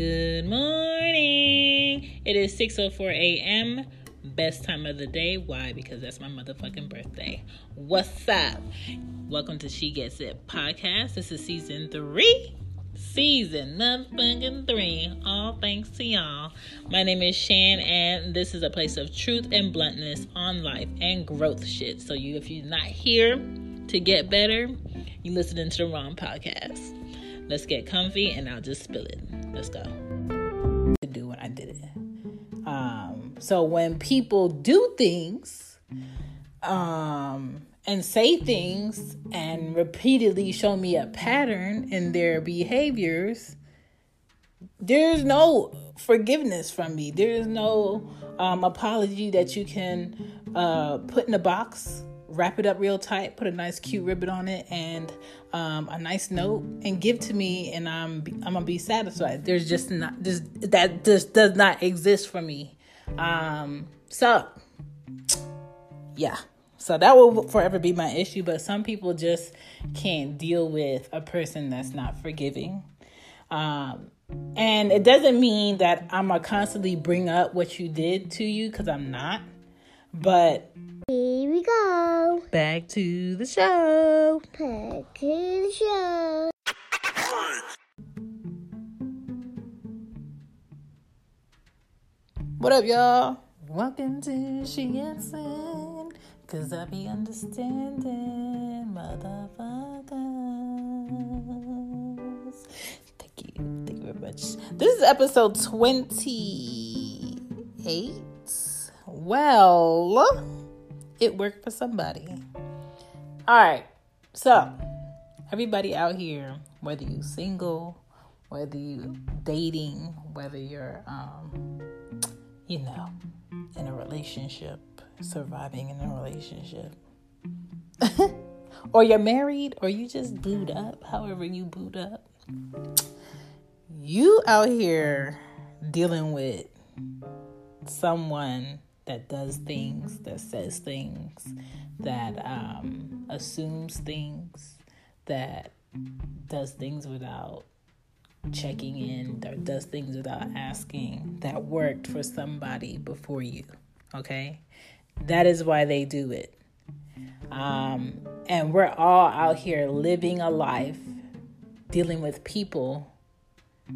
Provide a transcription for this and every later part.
Good morning. It is 6:04 a.m. Best time of the day. Why? Because that's my motherfucking birthday. What's up? Welcome to She Gets It podcast. This is season 3. Season motherfucking 3. All thanks to y'all. My name is Shan and this is a place of truth and bluntness on life and growth shit. So you if you're not here to get better, you're listening to the wrong podcast. Let's get comfy and I'll just spill it. Let's go. To do when I did it. Um, so when people do things, um, and say things and repeatedly show me a pattern in their behaviors, there's no forgiveness from me. There's no um, apology that you can uh, put in a box wrap it up real tight, put a nice cute ribbon on it, and um, a nice note, and give to me, and I'm I'm gonna be satisfied. There's just not just that just does not exist for me. Um, so yeah, so that will forever be my issue. But some people just can't deal with a person that's not forgiving. Um, and it doesn't mean that I'm gonna constantly bring up what you did to you because I'm not. But we go. Back to the show. Back to the show. What up, y'all? Welcome to She Gets It. Cause I be understanding, motherfuckers. Thank you. Thank you very much. This is episode 28. Well, it worked for somebody. All right. So, everybody out here, whether you single, whether you dating, whether you're um you know, in a relationship, surviving in a relationship. or you're married or you just booed up, however you boot up. You out here dealing with someone that does things, that says things, that um, assumes things, that does things without checking in, or does things without asking, that worked for somebody before you. Okay? That is why they do it. Um, and we're all out here living a life, dealing with people,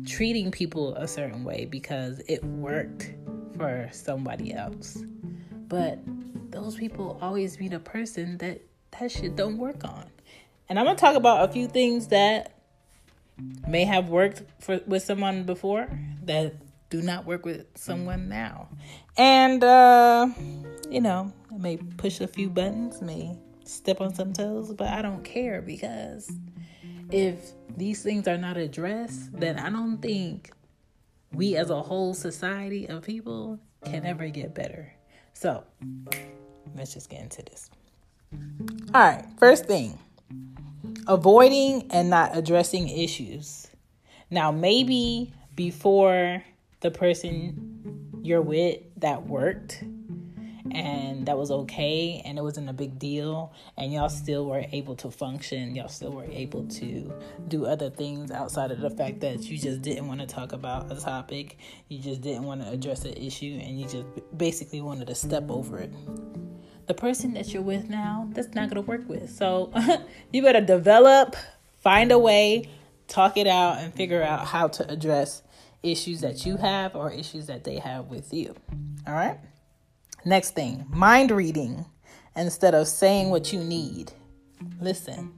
treating people a certain way because it worked for somebody else. But those people always be the person that that shit don't work on. And I'm gonna talk about a few things that may have worked for with someone before that do not work with someone now. And uh, you know, may push a few buttons, may step on some toes, but I don't care because if these things are not addressed, then I don't think we as a whole society of people can ever get better. So let's just get into this. All right, first thing avoiding and not addressing issues. Now, maybe before the person you're with that worked and that was okay and it wasn't a big deal and y'all still were able to function y'all still were able to do other things outside of the fact that you just didn't want to talk about a topic you just didn't want to address an issue and you just basically wanted to step over it. The person that you're with now that's not going to work with so you better develop find a way talk it out and figure out how to address issues that you have or issues that they have with you all right Next thing, mind reading instead of saying what you need. Listen.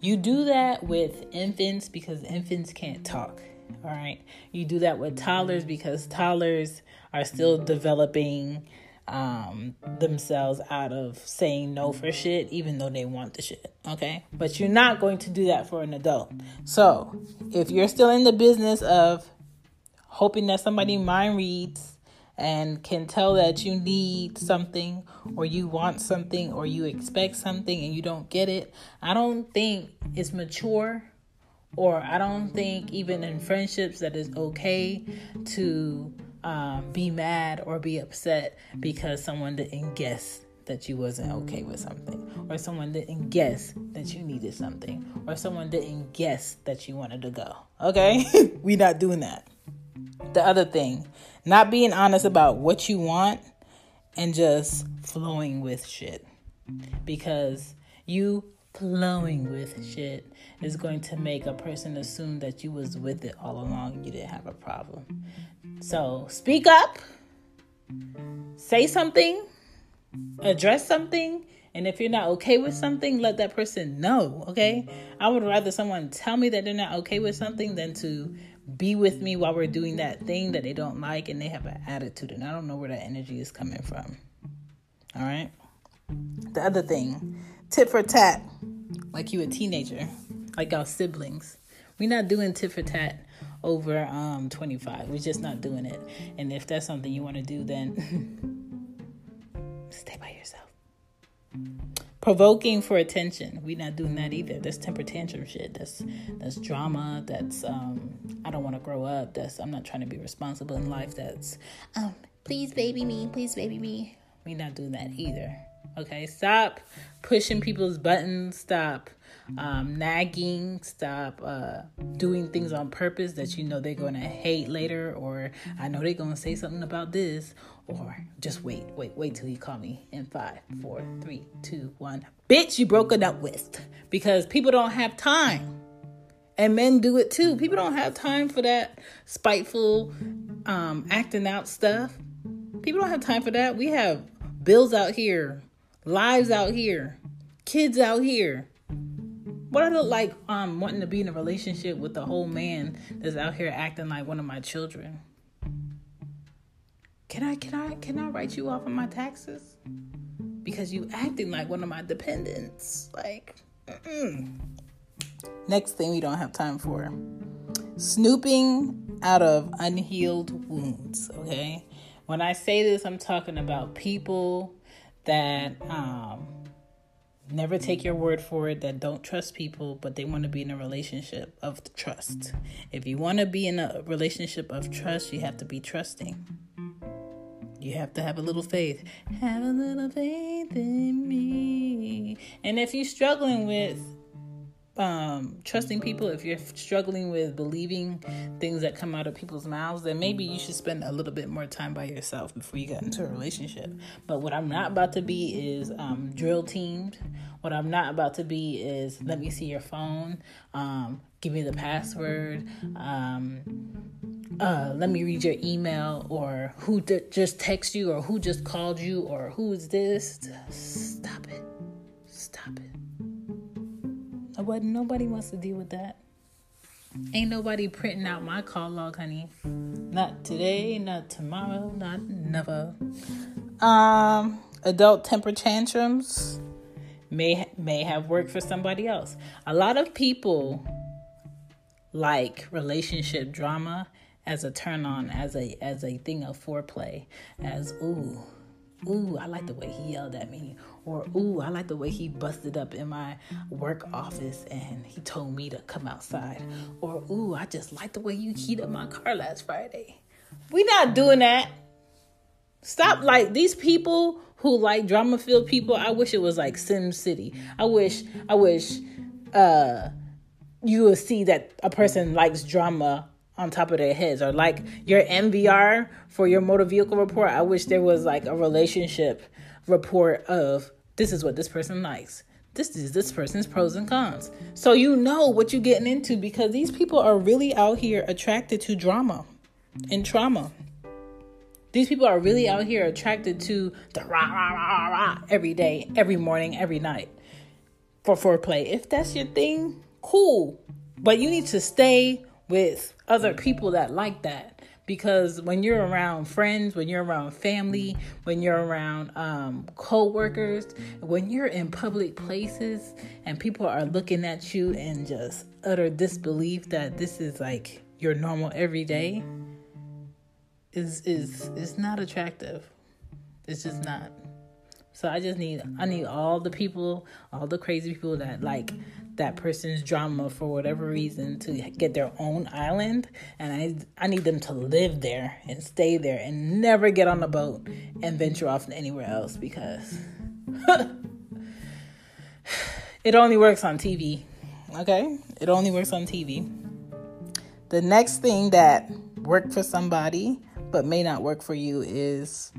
You do that with infants because infants can't talk. All right. You do that with toddlers because toddlers are still developing um, themselves out of saying no for shit, even though they want the shit. Okay. But you're not going to do that for an adult. So if you're still in the business of hoping that somebody mind reads, and can tell that you need something or you want something or you expect something and you don't get it, I don't think it's mature or I don't think even in friendships that it's okay to um, be mad or be upset because someone didn't guess that you wasn't okay with something or someone didn't guess that you needed something or someone didn't guess that you wanted to go. Okay? We not doing that. The other thing not being honest about what you want and just flowing with shit. Because you flowing with shit is going to make a person assume that you was with it all along. You didn't have a problem. So speak up. Say something. Address something. And if you're not okay with something let that person know okay? I would rather someone tell me that they're not okay with something than to be with me while we're doing that thing that they don't like and they have an attitude and i don't know where that energy is coming from. All right? The other thing tit for tat like you a teenager like our siblings. We're not doing tit for tat over um 25 we're just not doing it. And if that's something you want to do then Stay by yourself. Provoking for attention. We not doing that either. That's temper tantrum shit. That's that's drama. That's um I don't want to grow up. That's I'm not trying to be responsible in life. That's um please baby me, please baby me. We not doing that either. Okay, stop pushing people's buttons. Stop um, nagging. Stop uh, doing things on purpose that you know they're going to hate later, or I know they're going to say something about this, or just wait, wait, wait till you call me in five, four, three, two, one. Bitch, you broken up with because people don't have time. And men do it too. People don't have time for that spiteful um, acting out stuff. People don't have time for that. We have bills out here, lives out here, kids out here. What I look like um wanting to be in a relationship with a whole man that's out here acting like one of my children. Can I can I can I write you off on my taxes? Because you acting like one of my dependents. Like mm-mm. next thing we don't have time for. Snooping out of unhealed wounds, okay? When I say this, I'm talking about people that um never take your mm-hmm. word for it that don't trust people but they want to be in a relationship of trust mm-hmm. if you want to be in a relationship of trust you have to be trusting you have to have a little faith. Have a little faith in me. And if you're struggling with um, trusting people, if you're struggling with believing things that come out of people's mouths, then maybe you should spend a little bit more time by yourself before you get into a relationship. But what I'm not about to be is um, drill teamed. What I'm not about to be is let me see your phone, um, give me the password, um, uh, let me read your email or who d- just text you or who just called you or who's this. Stop it. Stop it. Nobody, nobody wants to deal with that. Ain't nobody printing out my call log, honey. Not today, not tomorrow, not never. Um, adult temper tantrums may may have worked for somebody else. A lot of people like relationship drama as a turn on, as a as a thing of foreplay, as ooh, ooh, I like the way he yelled at me, or ooh, I like the way he busted up in my work office and he told me to come outside, or ooh, I just like the way you heated my car last Friday. We not doing that. Stop like these people who like drama filled people. I wish it was like Sim City. I wish I wish uh you will see that a person likes drama on top of their heads or like your MVR for your motor vehicle report. I wish there was like a relationship report of this is what this person likes. This is this person's pros and cons. So you know what you're getting into because these people are really out here attracted to drama and trauma. These people are really out here attracted to the rah rah rah rah every day, every morning, every night for foreplay. If that's your thing, cool. But you need to stay with other people that like that because when you're around friends when you're around family when you're around um, co-workers when you're in public places and people are looking at you and just utter disbelief that this is like your normal everyday is is is not attractive. It's just not. So i just need i need all the people all the crazy people that like that person's drama for whatever reason to get their own island and I I need them to live there and stay there and never get on a boat and venture off anywhere else because it only works on TV. Okay? It only works on TV. The next thing that worked for somebody but may not work for you is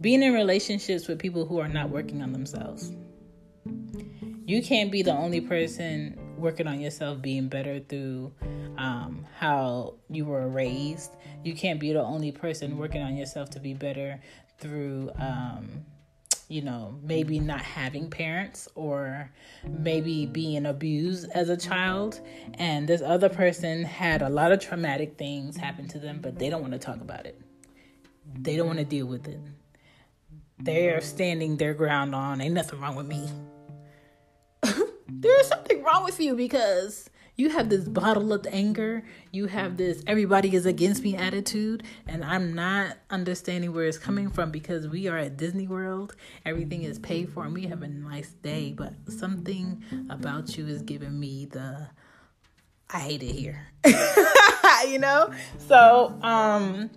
being in relationships with people who are not working on themselves. You can't be the only person working on yourself being better through um, how you were raised. You can't be the only person working on yourself to be better through, um, you know, maybe not having parents or maybe being abused as a child. And this other person had a lot of traumatic things happen to them, but they don't want to talk about it. They don't want to deal with it. They're standing their ground on, ain't nothing wrong with me. There's something wrong with you because you have this bottle of anger. You have this everybody is against me attitude. And I'm not understanding where it's coming from because we are at Disney World. Everything is paid for and we have a nice day. But something about you is giving me the I hate it here. you know? So, um,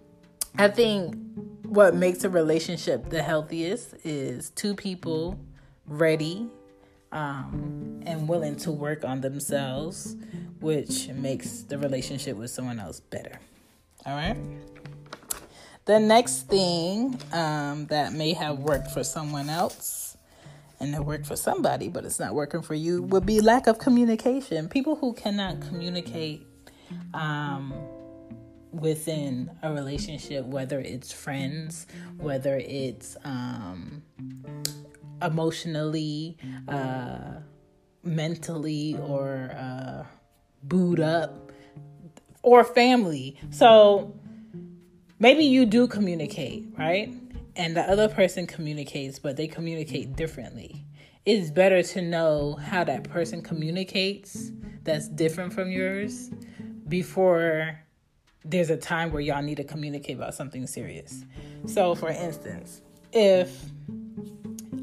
I think what makes a relationship the healthiest is two people ready um, and willing to work on themselves, which makes the relationship with someone else better. All right. The next thing um, that may have worked for someone else and it worked for somebody, but it's not working for you, would be lack of communication. People who cannot communicate um, within a relationship, whether it's friends, whether it's um, emotionally, uh, mentally, or uh, booed up, or family. So maybe you do communicate, right? And the other person communicates, but they communicate differently. It's better to know how that person communicates that's different from yours before there's a time where y'all need to communicate about something serious. So, for instance, if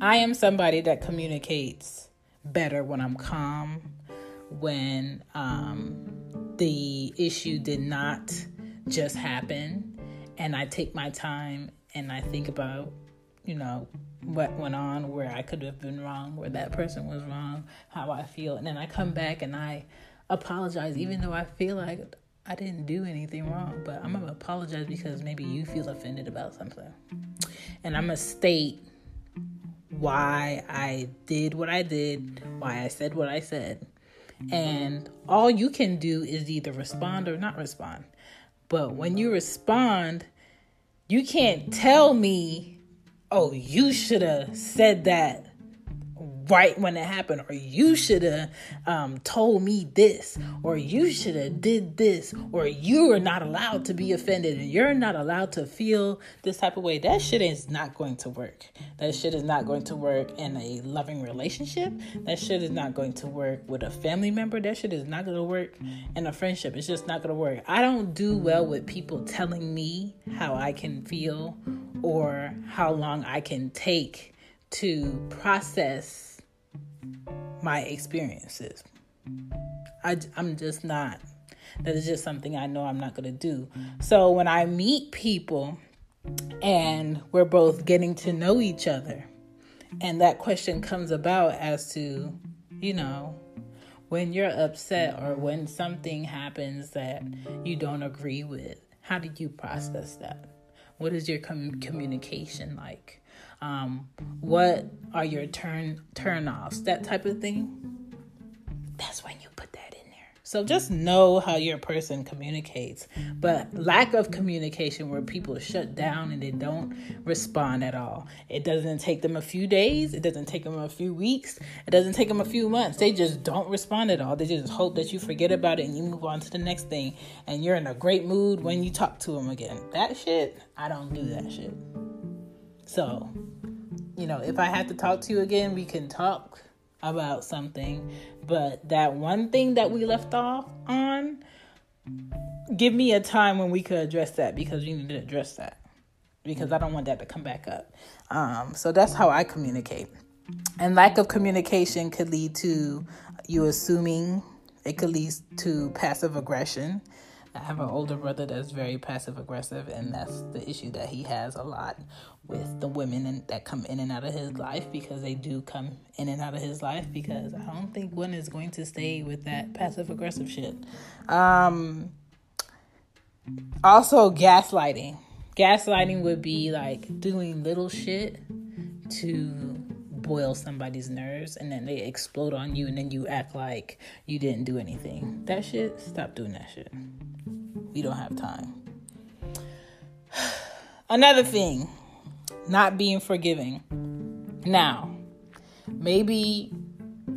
I am somebody that communicates better when I'm calm, when um, the issue did not just happen, and I take my time and I think about, you know, what went on, where I could have been wrong, where that person was wrong, how I feel, and then I come back and I apologize, even though I feel like I didn't do anything wrong, but I'm gonna apologize because maybe you feel offended about something. And I'm gonna state why I did what I did, why I said what I said. And all you can do is either respond or not respond. But when you respond, you can't tell me, oh, you should have said that right when it happened or you should have um, told me this or you should have did this or you are not allowed to be offended and you're not allowed to feel this type of way. That shit is not going to work. That shit is not going to work in a loving relationship. That shit is not going to work with a family member. That shit is not going to work in a friendship. It's just not going to work. I don't do well with people telling me how i can feel or how long i can take to process my experiences. I, I'm just not. That is just something I know I'm not going to do. So when I meet people and we're both getting to know each other, and that question comes about as to, you know, when you're upset or when something happens that you don't agree with, how do you process that? What is your com- communication like? Um, what are your turn turn offs? That type of thing. That's when you put that in there. So just know how your person communicates. But lack of communication where people shut down and they don't respond at all. It doesn't take them a few days, it doesn't take them a few weeks, it doesn't take them a few months. They just don't respond at all. They just hope that you forget about it and you move on to the next thing and you're in a great mood when you talk to them again. That shit, I don't do that shit. So, you know, if I have to talk to you again, we can talk about something. But that one thing that we left off on, give me a time when we could address that because we need to address that because I don't want that to come back up. Um, so that's how I communicate. And lack of communication could lead to you assuming, it could lead to passive aggression. I have an older brother that's very passive aggressive, and that's the issue that he has a lot with the women that come in and out of his life because they do come in and out of his life because I don't think one is going to stay with that passive aggressive shit. Um, also, gaslighting. Gaslighting would be like doing little shit to boil somebody's nerves and then they explode on you and then you act like you didn't do anything. That shit, stop doing that shit. We don't have time. Another thing, not being forgiving. Now, maybe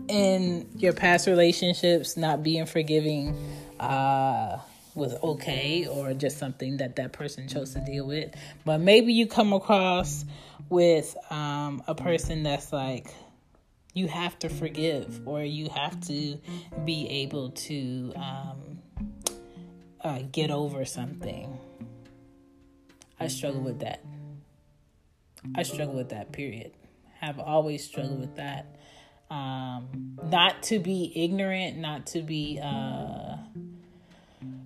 in your past relationships, not being forgiving uh, was okay or just something that that person chose to deal with. But maybe you come across with um, a person that's like, you have to forgive or you have to be able to um, uh, get over something. I struggle with that. I struggle with that, period. Have always struggled with that. Um, not to be ignorant, not to be. Uh,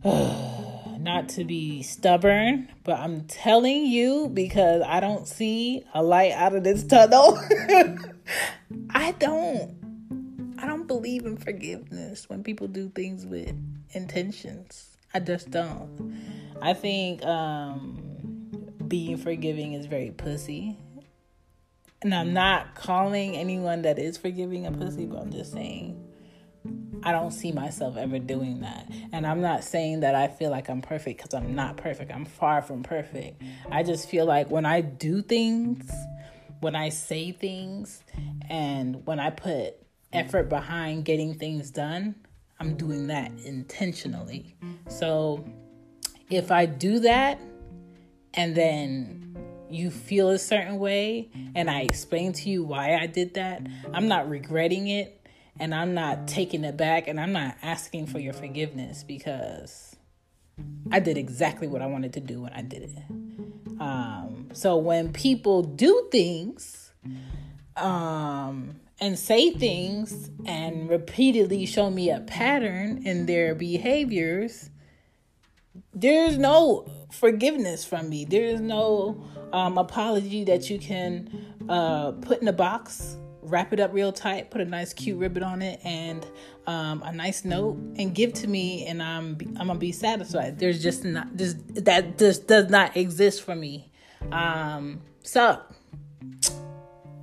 not to be stubborn, but I'm telling you because I don't see a light out of this tunnel. I don't I don't believe in forgiveness when people do things with intentions. I just don't. I think um being forgiving is very pussy. And I'm not calling anyone that is forgiving a pussy, but I'm just saying I don't see myself ever doing that. And I'm not saying that I feel like I'm perfect because I'm not perfect. I'm far from perfect. I just feel like when I do things, when I say things, and when I put effort behind getting things done, I'm doing that intentionally. So if I do that and then you feel a certain way and I explain to you why I did that, I'm not regretting it and I'm not taking it back and I'm not asking for your forgiveness because I did exactly what I wanted to do when I did it. Um, so when people do things um, and say things and repeatedly show me a pattern in their behaviors, there's no forgiveness from me. There's no um, apology that you can uh, put in a box wrap it up real tight, put a nice cute ribbon on it, and um, a nice note, and give to me, and I'm I'm gonna be satisfied. There's just not just that just does not exist for me. Um, so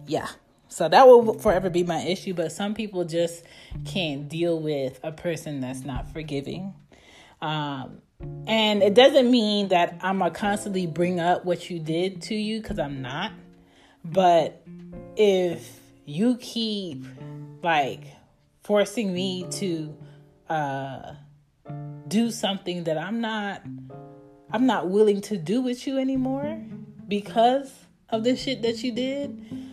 yeah, so that will forever be my issue. But some people just can't deal with a person that's not forgiving. Um, and it doesn't mean that I'm gonna constantly bring up what you did to you because I'm not. But if you keep like forcing me to uh do something that I'm not I'm not willing to do with you anymore because of the shit that you did.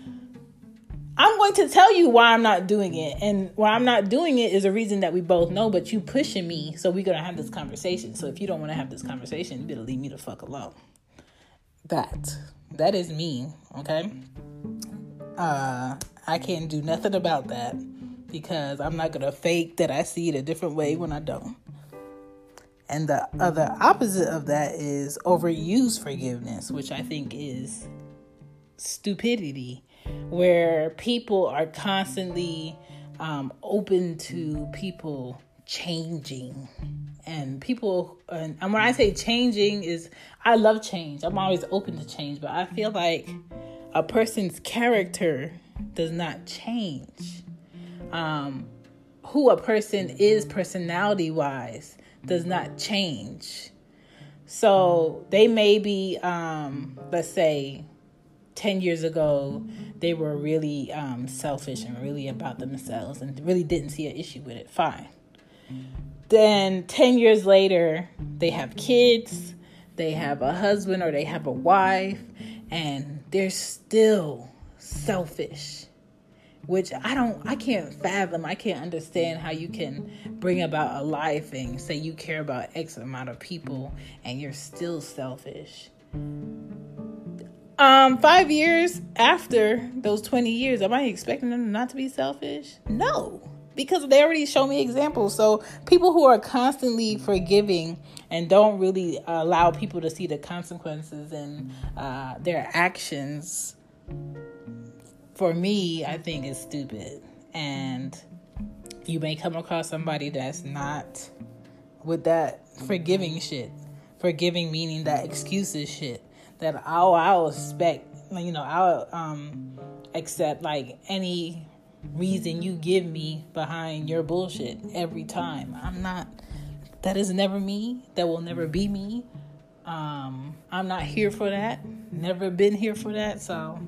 I'm going to tell you why I'm not doing it. And why I'm not doing it is a reason that we both know, but you pushing me, so we're gonna have this conversation. So if you don't want to have this conversation, you better leave me the fuck alone. That that is me, okay? Uh I can't do nothing about that because I'm not to fake that I see it a different way when I don't. And the other opposite of that is overuse forgiveness, which I think is stupidity, where people are constantly um, open to people changing. And people, and when I say changing, is I love change. I'm always open to change, but I feel like a person's character does not change. Um, who a person is personality wise does not change. So they may be, um, let's say, 10 years ago, they were really um, selfish and really about themselves and really didn't see an issue with it. Fine. Then 10 years later, they have kids, they have a husband or they have a wife, and they're still selfish which I don't I can't fathom. I can't understand how you can bring about a life and say you care about X amount of people and you're still selfish. Um, five years after those 20 years, am I expecting them not to be selfish? No, because they already show me examples. So people who are constantly forgiving and don't really allow people to see the consequences and uh, their actions, for me, I think is stupid. And you may come across somebody that's not with that forgiving shit. Forgiving meaning that excuses shit. That I'll I'll expect you know, I'll um accept like any reason you give me behind your bullshit every time. I'm not that is never me. That will never be me. Um I'm not here for that. Never been here for that. So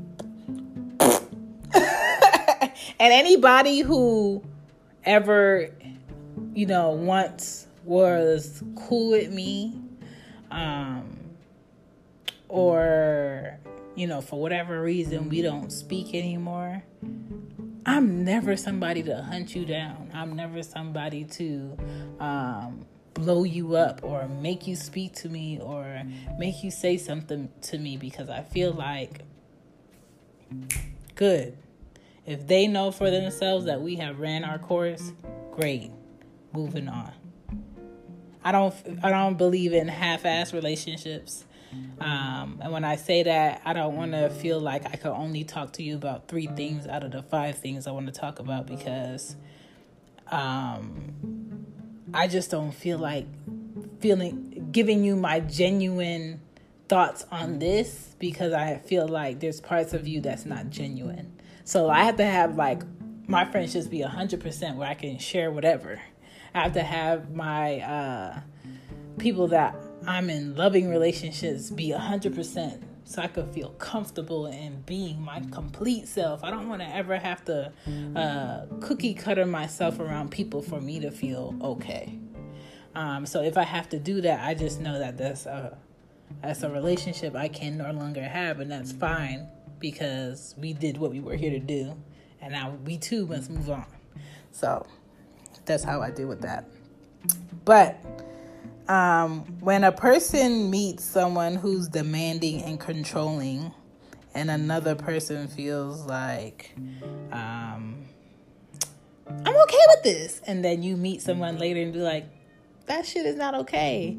and anybody who ever you know once was cool with me um or you know for whatever reason we don't speak anymore i'm never somebody to hunt you down i'm never somebody to um blow you up or make you speak to me or make you say something to me because i feel like good if they know for themselves that we have ran our course, great. Moving on. I don't I don't believe in half-ass relationships. Um, and when I say that, I don't want to feel like I could only talk to you about three things out of the five things I want to talk about because um, I just don't feel like feeling giving you my genuine thoughts on this because I feel like there's parts of you that's not genuine. So I have to have like my friendships be 100% where I can share whatever. I have to have my uh, people that I'm in loving relationships be 100% so I could feel comfortable in being my complete self. I don't want to ever have to uh, cookie cutter myself around people for me to feel okay. Um, so if I have to do that, I just know that that's a that's a relationship I can no longer have, and that's fine because we did what we were here to do, and now we too must move on. So that's how I deal with that. But um, when a person meets someone who's demanding and controlling, and another person feels like, um, I'm okay with this, and then you meet someone later and be like, that shit is not okay.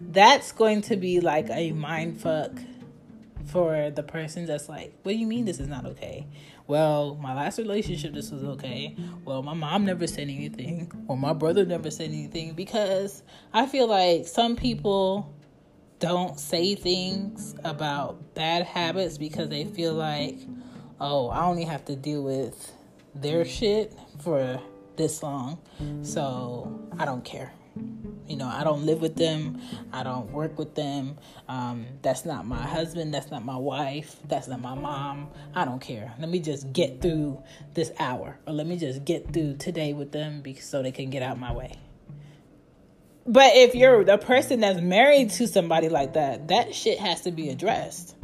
That's going to be like a mind fuck for the person that's like, what do you mean this is not okay? Well, my last relationship, this was okay. Well, my mom never said anything, or my brother never said anything, because I feel like some people don't say things about bad habits because they feel like, oh, I only have to deal with their shit for this long, so I don't care. You know, I don't live with them. I don't work with them. Um, that's not my husband. That's not my wife. That's not my mom. I don't care. Let me just get through this hour, or let me just get through today with them because, so they can get out my way. But if you're the person that's married to somebody like that, that shit has to be addressed.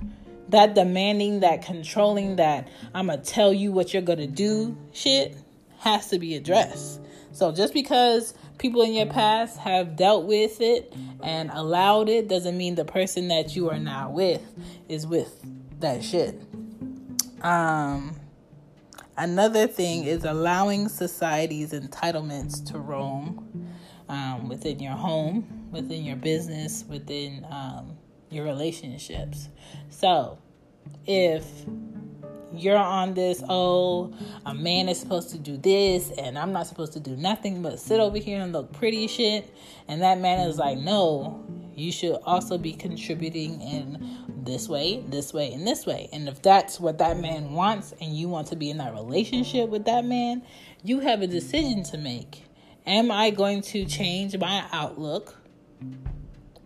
That demanding, that controlling, that I'm gonna tell you what you're gonna do shit has to be addressed. So just because people in your past have dealt with it and allowed it doesn't mean the person that you are now with is with that shit. Um another thing is allowing society's entitlements to roam um, within your home, within your business, within um, your relationships. So, if you're on this, oh, a man is supposed to do this, and I'm not supposed to do nothing but sit over here and look pretty shit. And that man is like, no, you should also be contributing in this way, this way, and this way. And if that's what that man wants, and you want to be in that relationship with that man, you have a decision to make. Am I going to change my outlook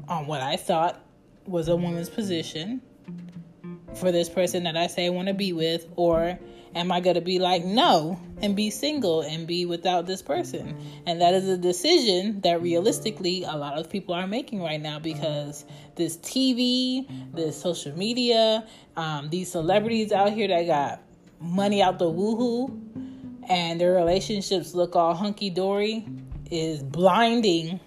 on what I thought was a woman's position? For this person that I say I want to be with, or am I going to be like, no, and be single and be without this person? And that is a decision that realistically a lot of people are making right now because this TV, this social media, um, these celebrities out here that got money out the woohoo and their relationships look all hunky dory is blinding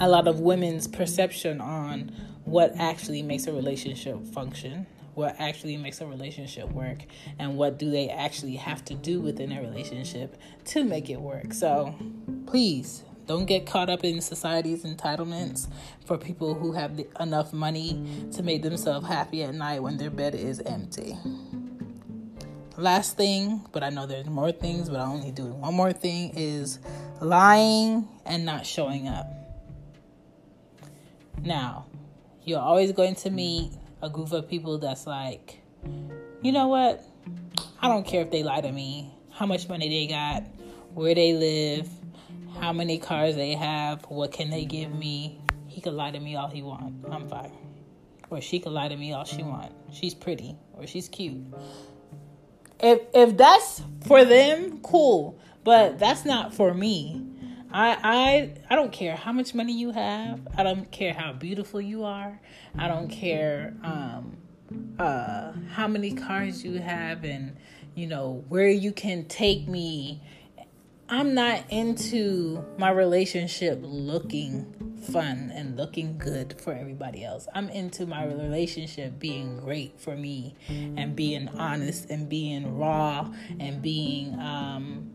a lot of women's perception on what actually makes a relationship function what actually makes a relationship work and what do they actually have to do within a relationship to make it work. So please don't get caught up in society's entitlements for people who have the, enough money to make themselves happy at night when their bed is empty. Last thing, but I know there's more things, but I only do one more thing is lying and not showing up. Now, you're always going to meet a group of people that's like, you know what? I don't care if they lie to me, how much money they got, where they live, how many cars they have, what can they give me. He could lie to me all he want. I'm fine. Or she could lie to me all she want. She's pretty or she's cute. If if that's for them, cool. But that's not for me. I I I don't care how much money you have. I don't care how beautiful you are. I don't care um uh how many cars you have and you know where you can take me. I'm not into my relationship looking fun and looking good for everybody else. I'm into my relationship being great for me and being honest and being raw and being um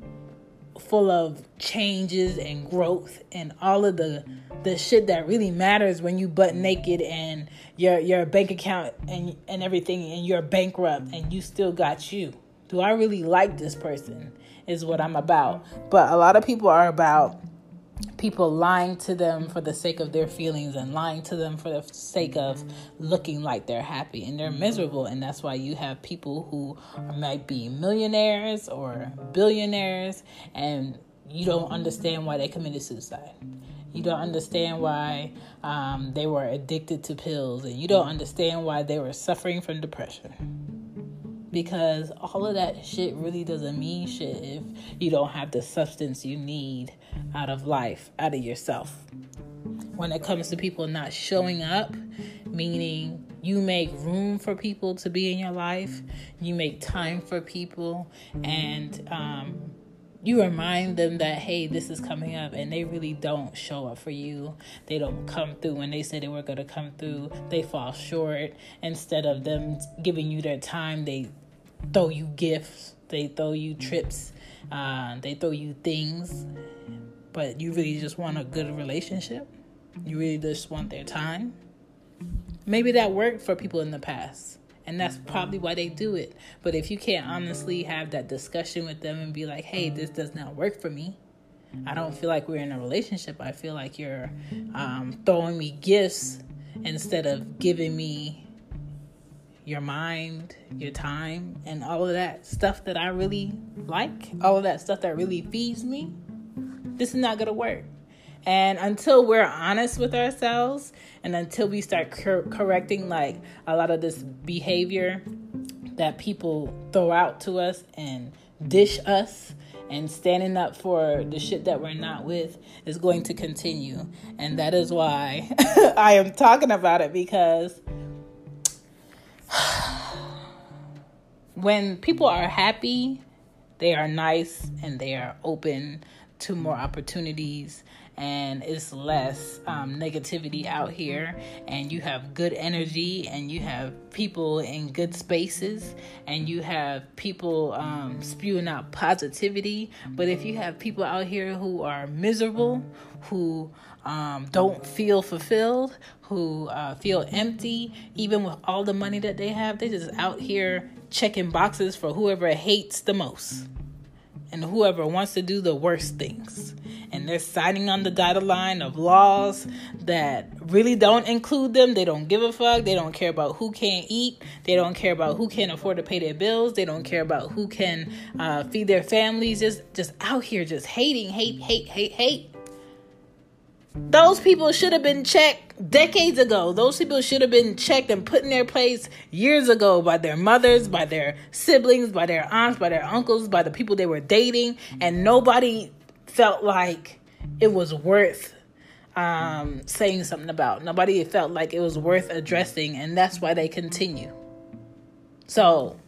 full of changes and growth and all of the the shit that really matters when you butt naked and your your bank account and and everything and you're bankrupt and you still got you. Do I really like this person? Is what I'm about. But a lot of people are about people lying to them for the sake of their feelings and lying to them for the sake of looking like they're happy and they're miserable. And that's why you have people who might be millionaires or billionaires and you don't understand why they committed suicide. You don't understand why um, they were addicted to pills and you don't understand why they were suffering from depression because all of that shit really doesn't mean shit if you don't have the substance you need out of life, out of yourself. When it comes to people not showing up, meaning you make room for people to be in your life, you make time for people, and um, you remind them that hey this is coming up and they really don't show up for you. They don't come through when they said they were going to come through. They fall short. Instead of them giving you their time they throw you gifts they throw you trips uh, they throw you things but you really just want a good relationship you really just want their time maybe that worked for people in the past and that's probably why they do it. But if you can't honestly have that discussion with them and be like, hey, this does not work for me, I don't feel like we're in a relationship. I feel like you're um, throwing me gifts instead of giving me your mind, your time, and all of that stuff that I really like, all of that stuff that really feeds me. This is not going to work. And until we're honest with ourselves and until we start cor- correcting like a lot of this behavior that people throw out to us and dish us and standing up for the shit that we're not with is going to continue. And that is why I am talking about it because when people are happy, they are nice and they are open to more opportunities and it's less um, negativity out here and you have good energy and you have people in good spaces and you have people um, spewing out positivity but if you have people out here who are miserable who um, don't feel fulfilled who uh, feel empty even with all the money that they have they're just out here checking boxes for whoever hates the most and whoever wants to do the worst things. And they're signing on the dotted line of laws that really don't include them. They don't give a fuck. They don't care about who can't eat. They don't care about who can't afford to pay their bills. They don't care about who can uh, feed their families. Just, just out here, just hating, hate, hate, hate, hate. Those people should have been checked decades ago. Those people should have been checked and put in their place years ago by their mothers, by their siblings, by their aunts, by their uncles, by the people they were dating, and nobody felt like it was worth um, saying something about. Nobody felt like it was worth addressing, and that's why they continue. So,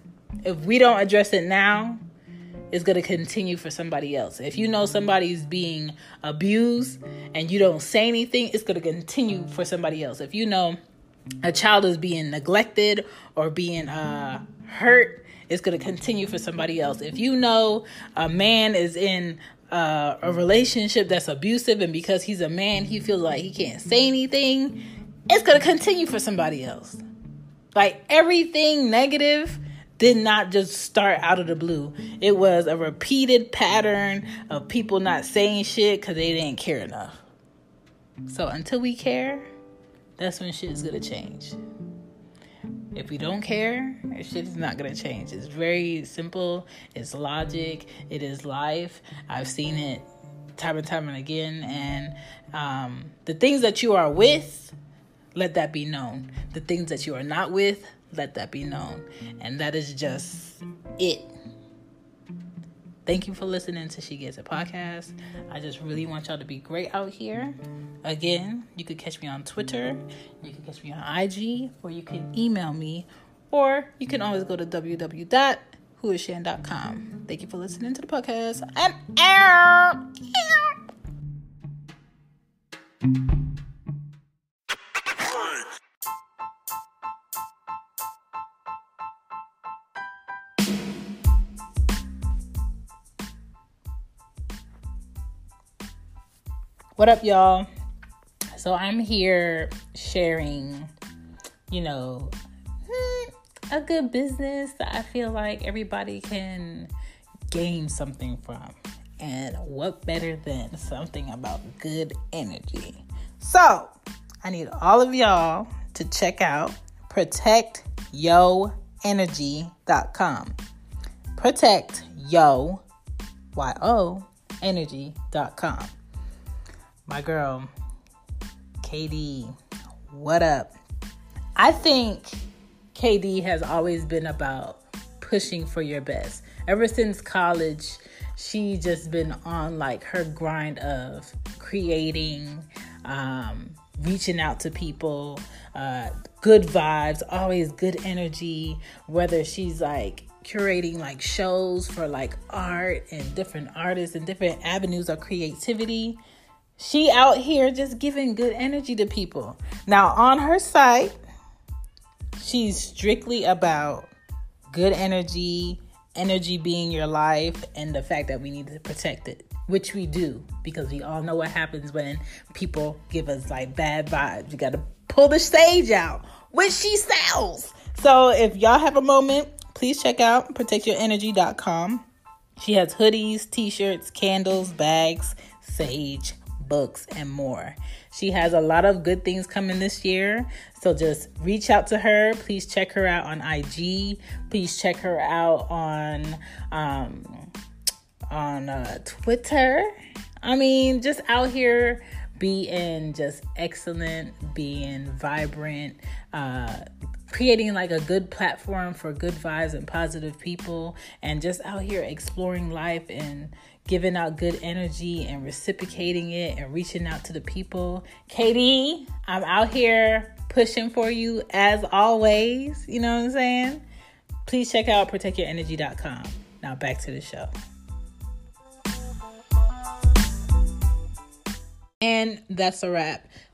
if we don't address it now, it's going to continue for somebody else. If you know somebody's being abused and you don't say anything, it's going to continue for somebody else. If you know a child is being neglected or being uh, hurt, it's going to continue for somebody else. If you know a man is in uh, a relationship that's abusive and because he's a man, he feels like he can't say anything, it's going to continue for somebody else. Like everything negative did not just start out of the blue. It was a repeated pattern of people not saying shit because they didn't care enough. So until we care, that's when shit is gonna change. If we don't care, shit is not gonna change. It's very simple. It's logic. It is life. I've seen it time and time and again. And um, the things that you are with, let that be known. The things that you are not with, let that be known. And that is just it. Thank you for listening to She Gets It podcast. I just really want y'all to be great out here. Again, you could catch me on Twitter, you can catch me on IG, or you can email me, or you can always go to www.whoisshan.com. Thank you for listening to the podcast. And out. What up, y'all? So I'm here sharing, you know, hmm, a good business that I feel like everybody can gain something from. And what better than something about good energy? So I need all of y'all to check out protectyoenergy.com. Protect yo, Y O, energy.com my girl, KD, what up? I think KD has always been about pushing for your best. Ever since college, she just been on like her grind of creating, um, reaching out to people, uh, good vibes, always good energy. Whether she's like curating like shows for like art and different artists and different avenues of creativity she out here just giving good energy to people. Now, on her site, she's strictly about good energy, energy being your life, and the fact that we need to protect it, which we do because we all know what happens when people give us like bad vibes. You got to pull the stage out, which she sells. So, if y'all have a moment, please check out protectyourenergy.com. She has hoodies, t shirts, candles, bags, sage, books, and more. She has a lot of good things coming this year. So just reach out to her. Please check her out on IG. Please check her out on um, on uh, Twitter. I mean, just out here being just excellent, being vibrant, uh, creating like a good platform for good vibes and positive people, and just out here exploring life and giving out good energy and reciprocating it and reaching out to the people. Katie, I'm out here pushing for you as always. You know what I'm saying? Please check out protectyourenergy.com. Now back to the show. And that's a wrap.